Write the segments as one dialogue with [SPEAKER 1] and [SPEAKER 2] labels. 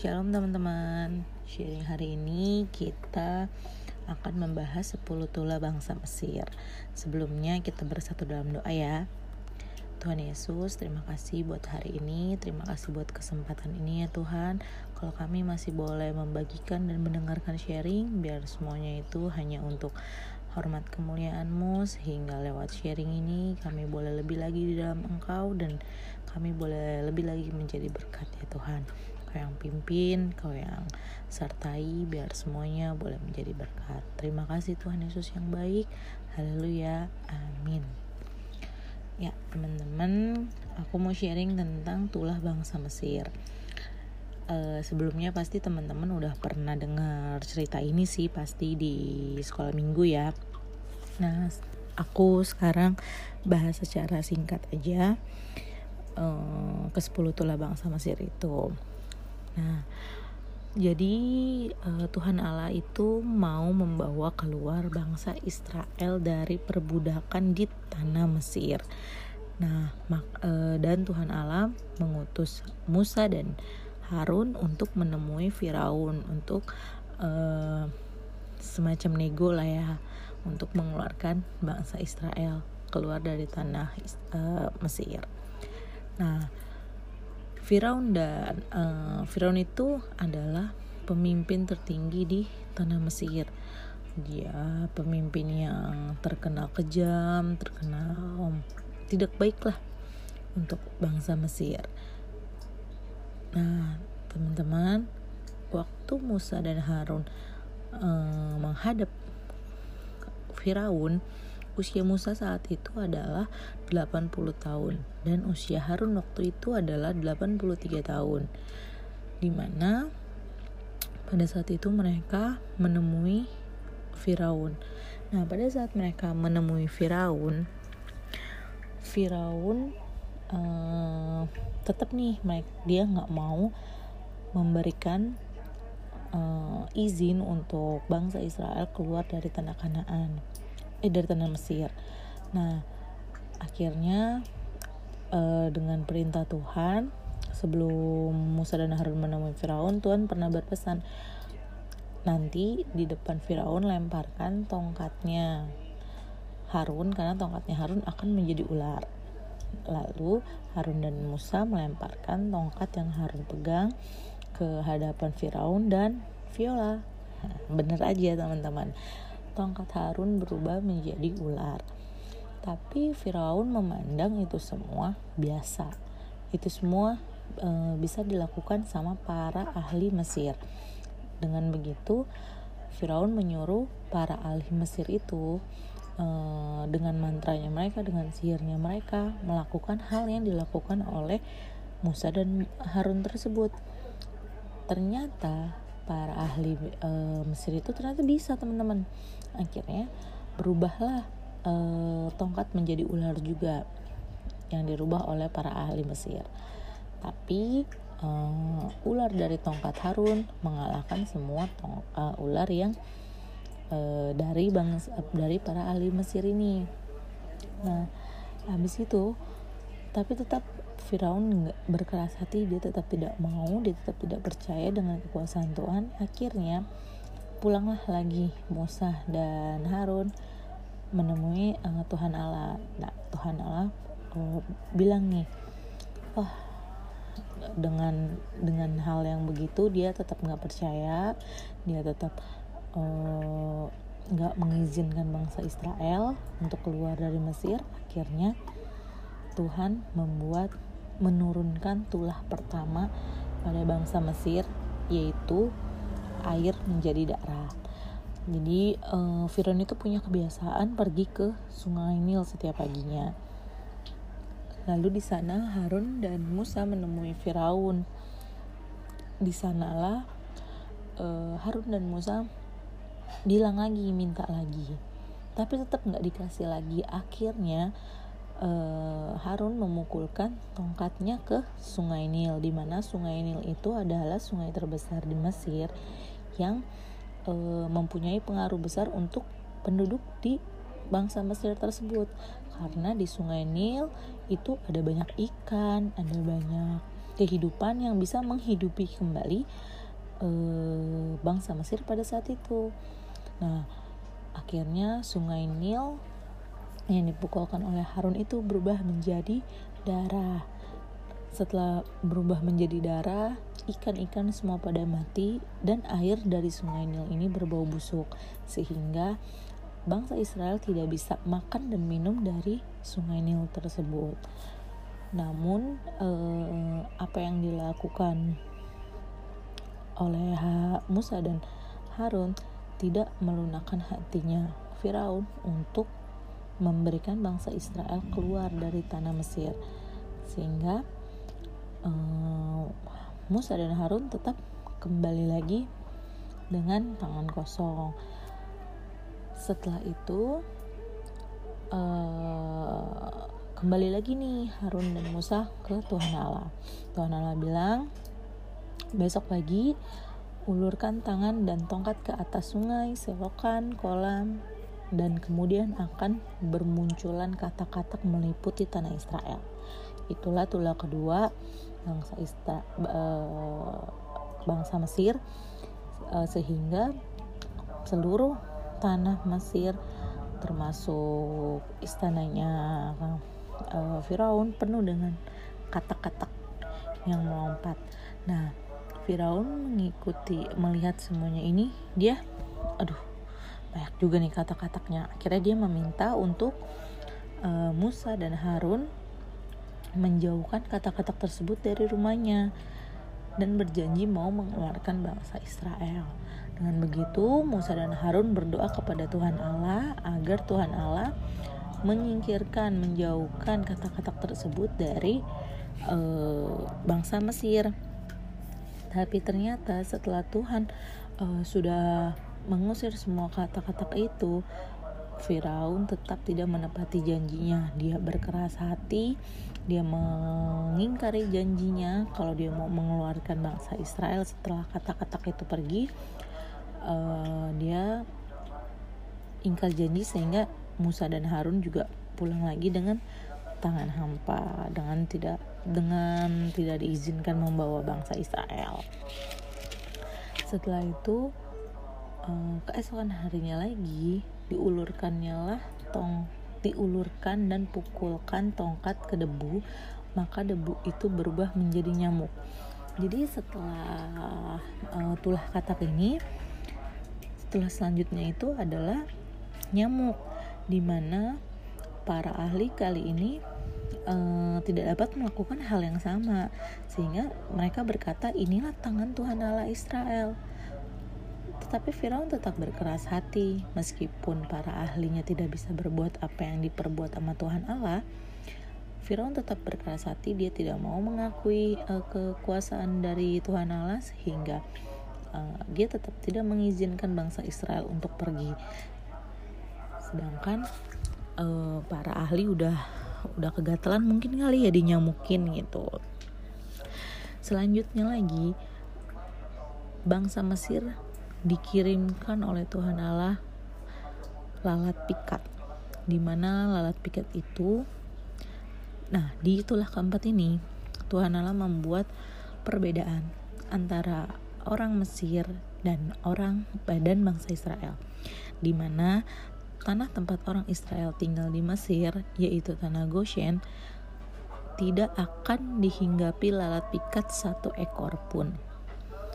[SPEAKER 1] Shalom teman-teman. Sharing hari ini kita akan membahas 10 tula bangsa Mesir. Sebelumnya kita bersatu dalam doa ya. Tuhan Yesus, terima kasih buat hari ini. Terima kasih buat kesempatan ini ya Tuhan. Kalau kami masih boleh membagikan dan mendengarkan sharing Biar semuanya itu hanya untuk hormat kemuliaanmu Sehingga lewat sharing ini kami boleh lebih lagi di dalam engkau Dan kami boleh lebih lagi menjadi berkat ya Tuhan kau yang pimpin, kau yang sertai biar semuanya boleh menjadi berkat. Terima kasih Tuhan Yesus yang baik. Haleluya. Amin. Ya, teman-teman, aku mau sharing tentang tulah bangsa Mesir. Uh, sebelumnya pasti teman-teman udah pernah dengar cerita ini sih pasti di sekolah minggu ya. Nah, aku sekarang bahas secara singkat aja uh, ke 10 tulah bangsa Mesir itu. Nah, jadi uh, Tuhan Allah itu mau membawa keluar bangsa Israel dari perbudakan di tanah Mesir. Nah, mak, uh, dan Tuhan Allah mengutus Musa dan Harun untuk menemui Firaun untuk uh, semacam nego lah ya untuk mengeluarkan bangsa Israel keluar dari tanah uh, Mesir. Nah, Firaun dan uh, Firaun itu adalah pemimpin tertinggi di tanah Mesir. Dia pemimpin yang terkenal kejam, terkenal tidak baiklah untuk bangsa Mesir. Nah, teman-teman, waktu Musa dan Harun uh, menghadap Firaun, Usia Musa saat itu adalah 80 tahun dan usia Harun waktu itu adalah 83 tahun. Di mana pada saat itu mereka menemui Firaun. Nah, pada saat mereka menemui Firaun, Firaun uh, tetap nih, dia nggak mau memberikan uh, izin untuk bangsa Israel keluar dari tanah Kanaan eh dari tanah Mesir. Nah akhirnya uh, dengan perintah Tuhan sebelum Musa dan Harun menemui Firaun Tuhan pernah berpesan nanti di depan Firaun lemparkan tongkatnya Harun karena tongkatnya Harun akan menjadi ular. Lalu Harun dan Musa melemparkan tongkat yang Harun pegang ke hadapan Firaun dan Viola. Nah, bener aja teman-teman tongkat Harun berubah menjadi ular. Tapi Firaun memandang itu semua biasa. Itu semua e, bisa dilakukan sama para ahli Mesir. Dengan begitu, Firaun menyuruh para ahli Mesir itu e, dengan mantranya mereka, dengan sihirnya mereka melakukan hal yang dilakukan oleh Musa dan Harun tersebut. Ternyata para ahli e, Mesir itu ternyata bisa teman-teman. Akhirnya berubahlah e, tongkat menjadi ular juga yang dirubah oleh para ahli Mesir. Tapi e, ular dari tongkat Harun mengalahkan semua tong, e, ular yang e, dari bangsa dari para ahli Mesir ini. Nah habis itu tapi tetap Firaun nggak berkeras hati dia tetap tidak mau dia tetap tidak percaya dengan kekuasaan Tuhan. Akhirnya pulanglah lagi Musa dan Harun menemui uh, Tuhan Allah. Nah Tuhan Allah uh, bilang nih wah dengan dengan hal yang begitu dia tetap nggak percaya dia tetap eh, nggak uh, mengizinkan bangsa Israel untuk keluar dari Mesir. Akhirnya Tuhan membuat menurunkan tulah pertama pada bangsa Mesir yaitu air menjadi darah. Jadi uh, Firaun itu punya kebiasaan pergi ke Sungai Nil setiap paginya. Lalu di sana Harun dan Musa menemui Firaun. Di sanalah uh, Harun dan Musa bilang lagi, minta lagi. Tapi tetap nggak dikasih lagi. Akhirnya uh, Harun memukulkan tongkatnya ke Sungai Nil, di mana Sungai Nil itu adalah sungai terbesar di Mesir yang uh, mempunyai pengaruh besar untuk penduduk di bangsa Mesir tersebut. Karena di Sungai Nil itu ada banyak ikan, ada banyak kehidupan yang bisa menghidupi kembali uh, bangsa Mesir pada saat itu. Nah, akhirnya Sungai Nil yang dipukulkan oleh Harun itu berubah menjadi darah. Setelah berubah menjadi darah, ikan-ikan semua pada mati dan air dari Sungai Nil ini berbau busuk sehingga bangsa Israel tidak bisa makan dan minum dari Sungai Nil tersebut. Namun eh, apa yang dilakukan oleh Musa dan Harun tidak melunakkan hatinya Firaun untuk memberikan bangsa Israel keluar dari tanah Mesir. Sehingga uh, Musa dan Harun tetap kembali lagi dengan tangan kosong. Setelah itu uh, kembali lagi nih Harun dan Musa ke Tuhan Allah. Tuhan Allah bilang besok pagi ulurkan tangan dan tongkat ke atas sungai, selokan, kolam, dan kemudian akan bermunculan kata-kata meliputi tanah Israel. Itulah tulah kedua bangsa uh, bangsa Mesir uh, sehingga seluruh tanah Mesir termasuk istananya uh, Firaun penuh dengan kata-kata yang melompat. Nah, Firaun mengikuti melihat semuanya ini, dia aduh banyak juga nih kata-katanya akhirnya dia meminta untuk uh, Musa dan Harun menjauhkan kata-kata tersebut dari rumahnya dan berjanji mau mengeluarkan bangsa Israel. Dengan begitu, Musa dan Harun berdoa kepada Tuhan Allah agar Tuhan Allah menyingkirkan, menjauhkan kata-kata tersebut dari uh, bangsa Mesir. Tapi ternyata setelah Tuhan uh, sudah mengusir semua kata-kata itu, Firaun tetap tidak menepati janjinya. Dia berkeras hati, dia mengingkari janjinya kalau dia mau mengeluarkan bangsa Israel setelah kata-kata itu pergi. Uh, dia ingkar janji sehingga Musa dan Harun juga pulang lagi dengan tangan hampa dengan tidak dengan tidak diizinkan membawa bangsa Israel. Setelah itu keesokan harinya lagi diulurkannya lah tong diulurkan dan pukulkan tongkat ke debu maka debu itu berubah menjadi nyamuk. Jadi setelah uh, tulah katak ini setelah selanjutnya itu adalah nyamuk di mana para ahli kali ini uh, tidak dapat melakukan hal yang sama. Sehingga mereka berkata inilah tangan Tuhan Allah Israel tetapi Firaun tetap berkeras hati, meskipun para ahlinya tidak bisa berbuat apa yang diperbuat sama Tuhan Allah. Firaun tetap berkeras hati, dia tidak mau mengakui uh, kekuasaan dari Tuhan Allah sehingga uh, dia tetap tidak mengizinkan bangsa Israel untuk pergi. Sedangkan uh, para ahli udah udah kegatelan mungkin kali ya dinyamukin gitu. Selanjutnya lagi bangsa Mesir dikirimkan oleh Tuhan Allah lalat pikat. Di mana lalat pikat itu? Nah di itulah keempat ini Tuhan Allah membuat perbedaan antara orang Mesir dan orang badan bangsa Israel. Di mana tanah tempat orang Israel tinggal di Mesir yaitu tanah Goshen tidak akan dihinggapi lalat pikat satu ekor pun.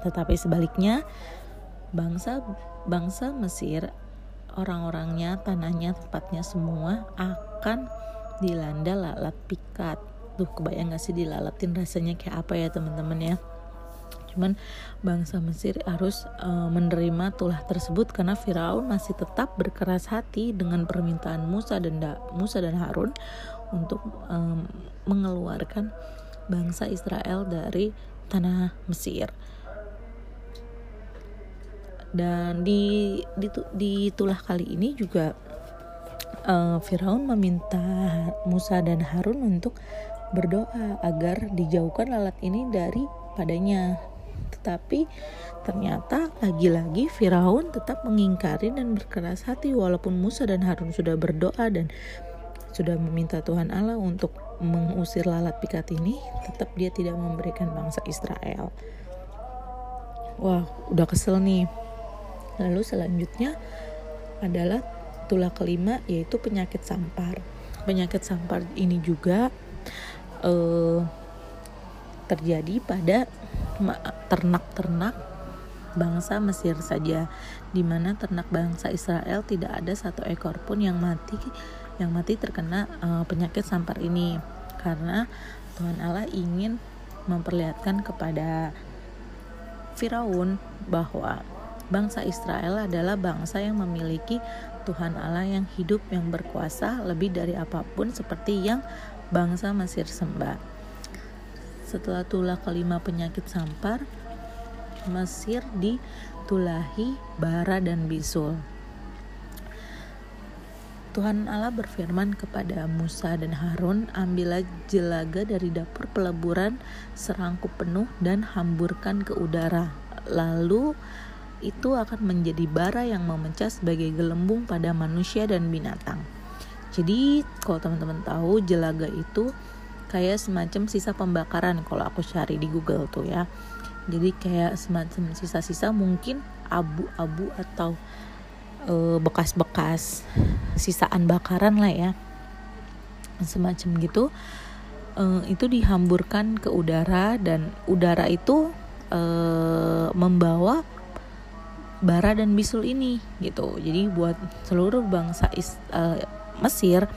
[SPEAKER 1] Tetapi sebaliknya bangsa bangsa Mesir orang-orangnya tanahnya tempatnya semua akan dilanda lalat pikat. Tuh kebayang gak sih dilalatin rasanya kayak apa ya teman-teman ya? Cuman bangsa Mesir harus uh, menerima tulah tersebut karena Firaun masih tetap berkeras hati dengan permintaan Musa dan da Musa dan Harun untuk um, mengeluarkan bangsa Israel dari tanah Mesir dan di di, di tulah kali ini juga uh, Firaun meminta Musa dan Harun untuk berdoa agar dijauhkan lalat ini dari padanya. Tetapi ternyata lagi-lagi Firaun tetap mengingkari dan berkeras hati walaupun Musa dan Harun sudah berdoa dan sudah meminta Tuhan Allah untuk mengusir lalat pikat ini tetap dia tidak memberikan bangsa Israel. Wah udah kesel nih lalu selanjutnya adalah tulah kelima yaitu penyakit sampar. Penyakit sampar ini juga uh, terjadi pada ternak-ternak bangsa Mesir saja di mana ternak bangsa Israel tidak ada satu ekor pun yang mati yang mati terkena uh, penyakit sampar ini. Karena Tuhan Allah ingin memperlihatkan kepada Firaun bahwa bangsa Israel adalah bangsa yang memiliki Tuhan Allah yang hidup yang berkuasa lebih dari apa pun seperti yang bangsa Mesir sembah. Setelah tulah kelima penyakit sampar, Mesir ditulahi bara dan bisul. Tuhan Allah berfirman kepada Musa dan Harun, "Ambillah jelaga dari dapur peleburan serangkup penuh dan hamburkan ke udara. Lalu itu akan menjadi bara yang memecah sebagai gelembung pada manusia dan binatang." Jadi, kalau teman-teman tahu, jelaga itu kayak semacam sisa pembakaran kalau aku cari di Google tuh ya. Jadi kayak semacam sisa-sisa mungkin abu-abu atau bekas bekas-bekas sisaan bakaran lah ya. Semacam gitu. Uh, itu dihamburkan ke udara dan udara itu uh, membawa bara dan bisul ini gitu. Jadi buat seluruh bangsa is, uh, Mesir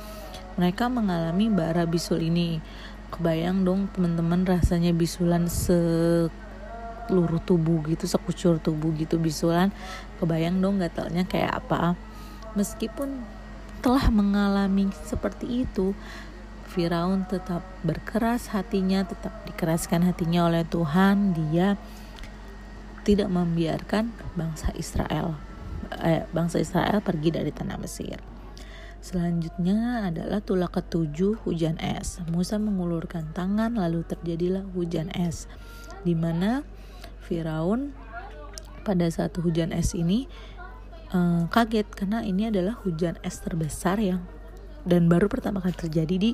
[SPEAKER 1] mereka mengalami bara bisul ini. Kebayang dong teman-teman rasanya bisulan se seluruh tubuh gitu sekucur tubuh gitu bisulan. Kebayang dong gatalnya kayak apa. Meskipun telah mengalami seperti itu Firaun tetap berkeras hatinya tetap dikeraskan hatinya oleh Tuhan. Dia tidak membiarkan bangsa Israel eh, bangsa Israel pergi dari tanah Mesir Selanjutnya adalah tulah ketujuh hujan es. Musa mengulurkan tangan lalu terjadilah hujan es di mana Firaun pada saat hujan es ini uh, kaget karena ini adalah hujan es terbesar yang dan baru pertama kali terjadi di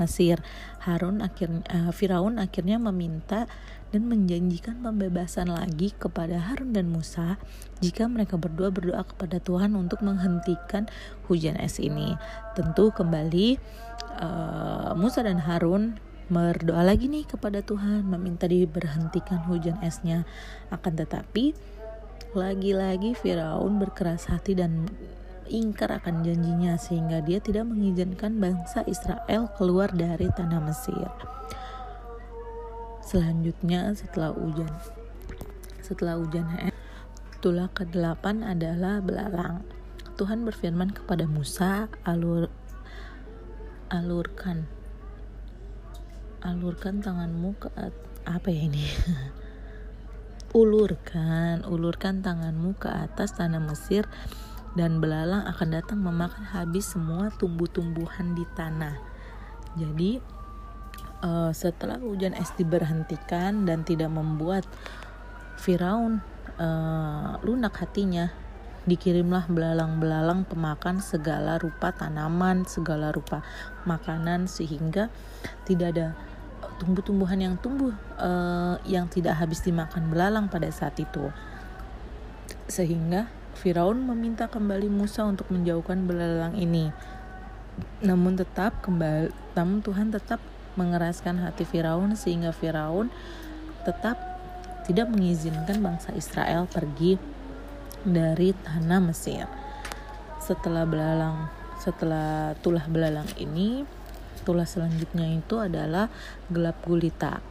[SPEAKER 1] Mesir. Harun akhirnya uh, Firaun akhirnya meminta dan menjanjikan pembebasan lagi kepada Harun dan Musa jika mereka berdua berdoa kepada Tuhan untuk menghentikan hujan es ini. Tentu kembali uh, Musa dan Harun berdoa lagi nih kepada Tuhan meminta diberhentikan hujan esnya akan tetapi lagi-lagi Firaun berkeras hati dan ingkar akan janjinya sehingga dia tidak mengizinkan bangsa Israel keluar dari tanah Mesir. Selanjutnya setelah hujan setelah hujan es tulah ke-8 adalah belalang. Tuhan berfirman kepada Musa, alur alurkan alurkan tanganmu ke apa ya ini ulurkan ulurkan tanganmu ke atas tanah Mesir dan belalang akan datang memakan habis semua tumbuh-tumbuhan di tanah jadi uh, setelah hujan es diberhentikan dan tidak membuat Firaun uh, lunak hatinya dikirimlah belalang-belalang pemakan segala rupa tanaman, segala rupa makanan sehingga tidak ada tumbuh-tumbuhan yang tumbuh uh, yang tidak habis dimakan belalang pada saat itu. Sehingga Firaun meminta kembali Musa untuk menjauhkan belalang ini. Namun tetap kembali namun Tuhan tetap mengeraskan hati Firaun sehingga Firaun tetap tidak mengizinkan bangsa Israel pergi dari tanah Mesir. Setelah belalang setelah tulah belalang ini Tulah selanjutnya itu adalah gelap gulita.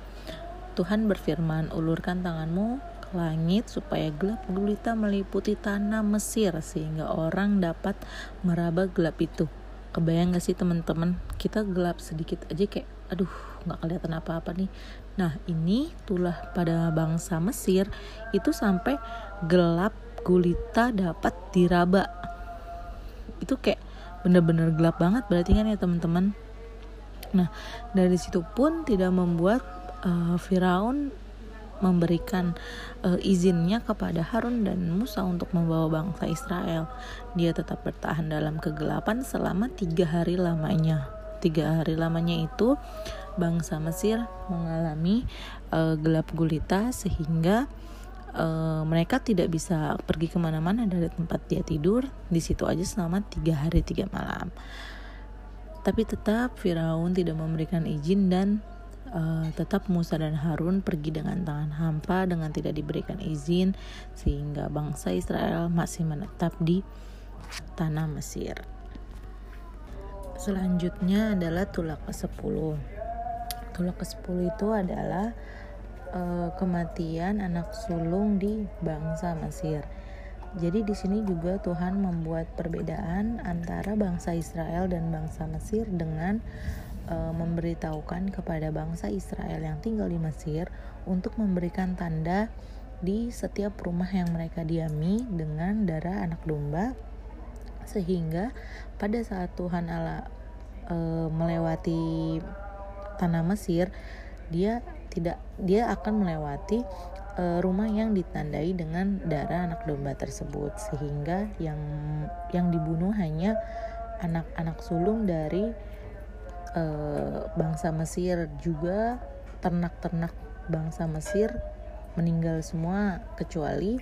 [SPEAKER 1] Tuhan berfirman, ulurkan tanganmu langit supaya gelap gulita meliputi tanah Mesir sehingga orang dapat meraba gelap itu. Kebayang gak sih teman-teman? Kita gelap sedikit aja kayak, aduh nggak kelihatan apa-apa nih. Nah ini tulah pada bangsa Mesir itu sampai gelap gulita dapat diraba. Itu kayak bener-bener gelap banget berarti kan ya teman-teman Nah, dari situ pun tidak membuat uh, Firaun memberikan uh, izinnya kepada Harun dan Musa untuk membawa bangsa Israel. Dia tetap bertahan dalam kegelapan selama tiga hari lamanya. tiga hari lamanya itu bangsa Mesir mengalami uh, gelap gulita sehingga uh, mereka tidak bisa pergi ke mana-mana dari tempat dia tidur di situ aja selama tiga hari tiga malam tapi tetap Firaun tidak memberikan izin dan uh, tetap Musa dan Harun pergi dengan tangan hampa dengan tidak diberikan izin sehingga bangsa Israel masih menetap di tanah Mesir. Selanjutnya adalah tulak ke-10. Tulak ke-10 itu adalah uh, kematian anak sulung di bangsa Mesir. Jadi di sini juga Tuhan membuat perbedaan antara bangsa Israel dan bangsa Mesir dengan uh, memberitahukan kepada bangsa Israel yang tinggal di Mesir untuk memberikan tanda di setiap rumah yang mereka diami dengan darah anak domba sehingga pada saat Tuhan Allah uh, melewati tanah Mesir dia tidak dia akan melewati uh, rumah yang ditandai dengan darah anak domba tersebut sehingga yang yang dibunuh hanya anak-anak sulung dari uh, bangsa Mesir juga ternak-ternak bangsa Mesir meninggal semua kecuali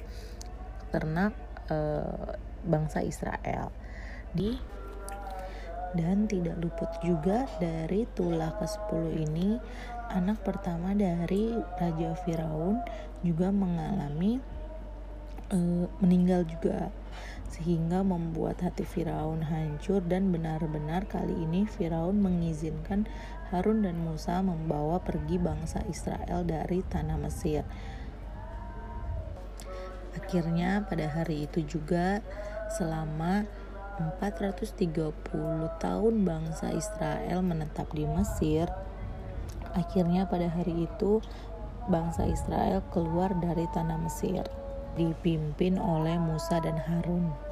[SPEAKER 1] ternak uh, bangsa Israel. Di dan tidak luput juga dari tulah ke-10 ini anak pertama dari Raja Firaun juga mengalami e, meninggal juga sehingga membuat hati Firaun hancur dan benar-benar kali ini Firaun mengizinkan Harun dan Musa membawa pergi bangsa Israel dari tanah Mesir. Akhirnya pada hari itu juga selama 430 tahun bangsa Israel menetap di Mesir, akhirnya pada hari itu bangsa Israel keluar dari tanah Mesir, dipimpin oleh Musa dan Harun.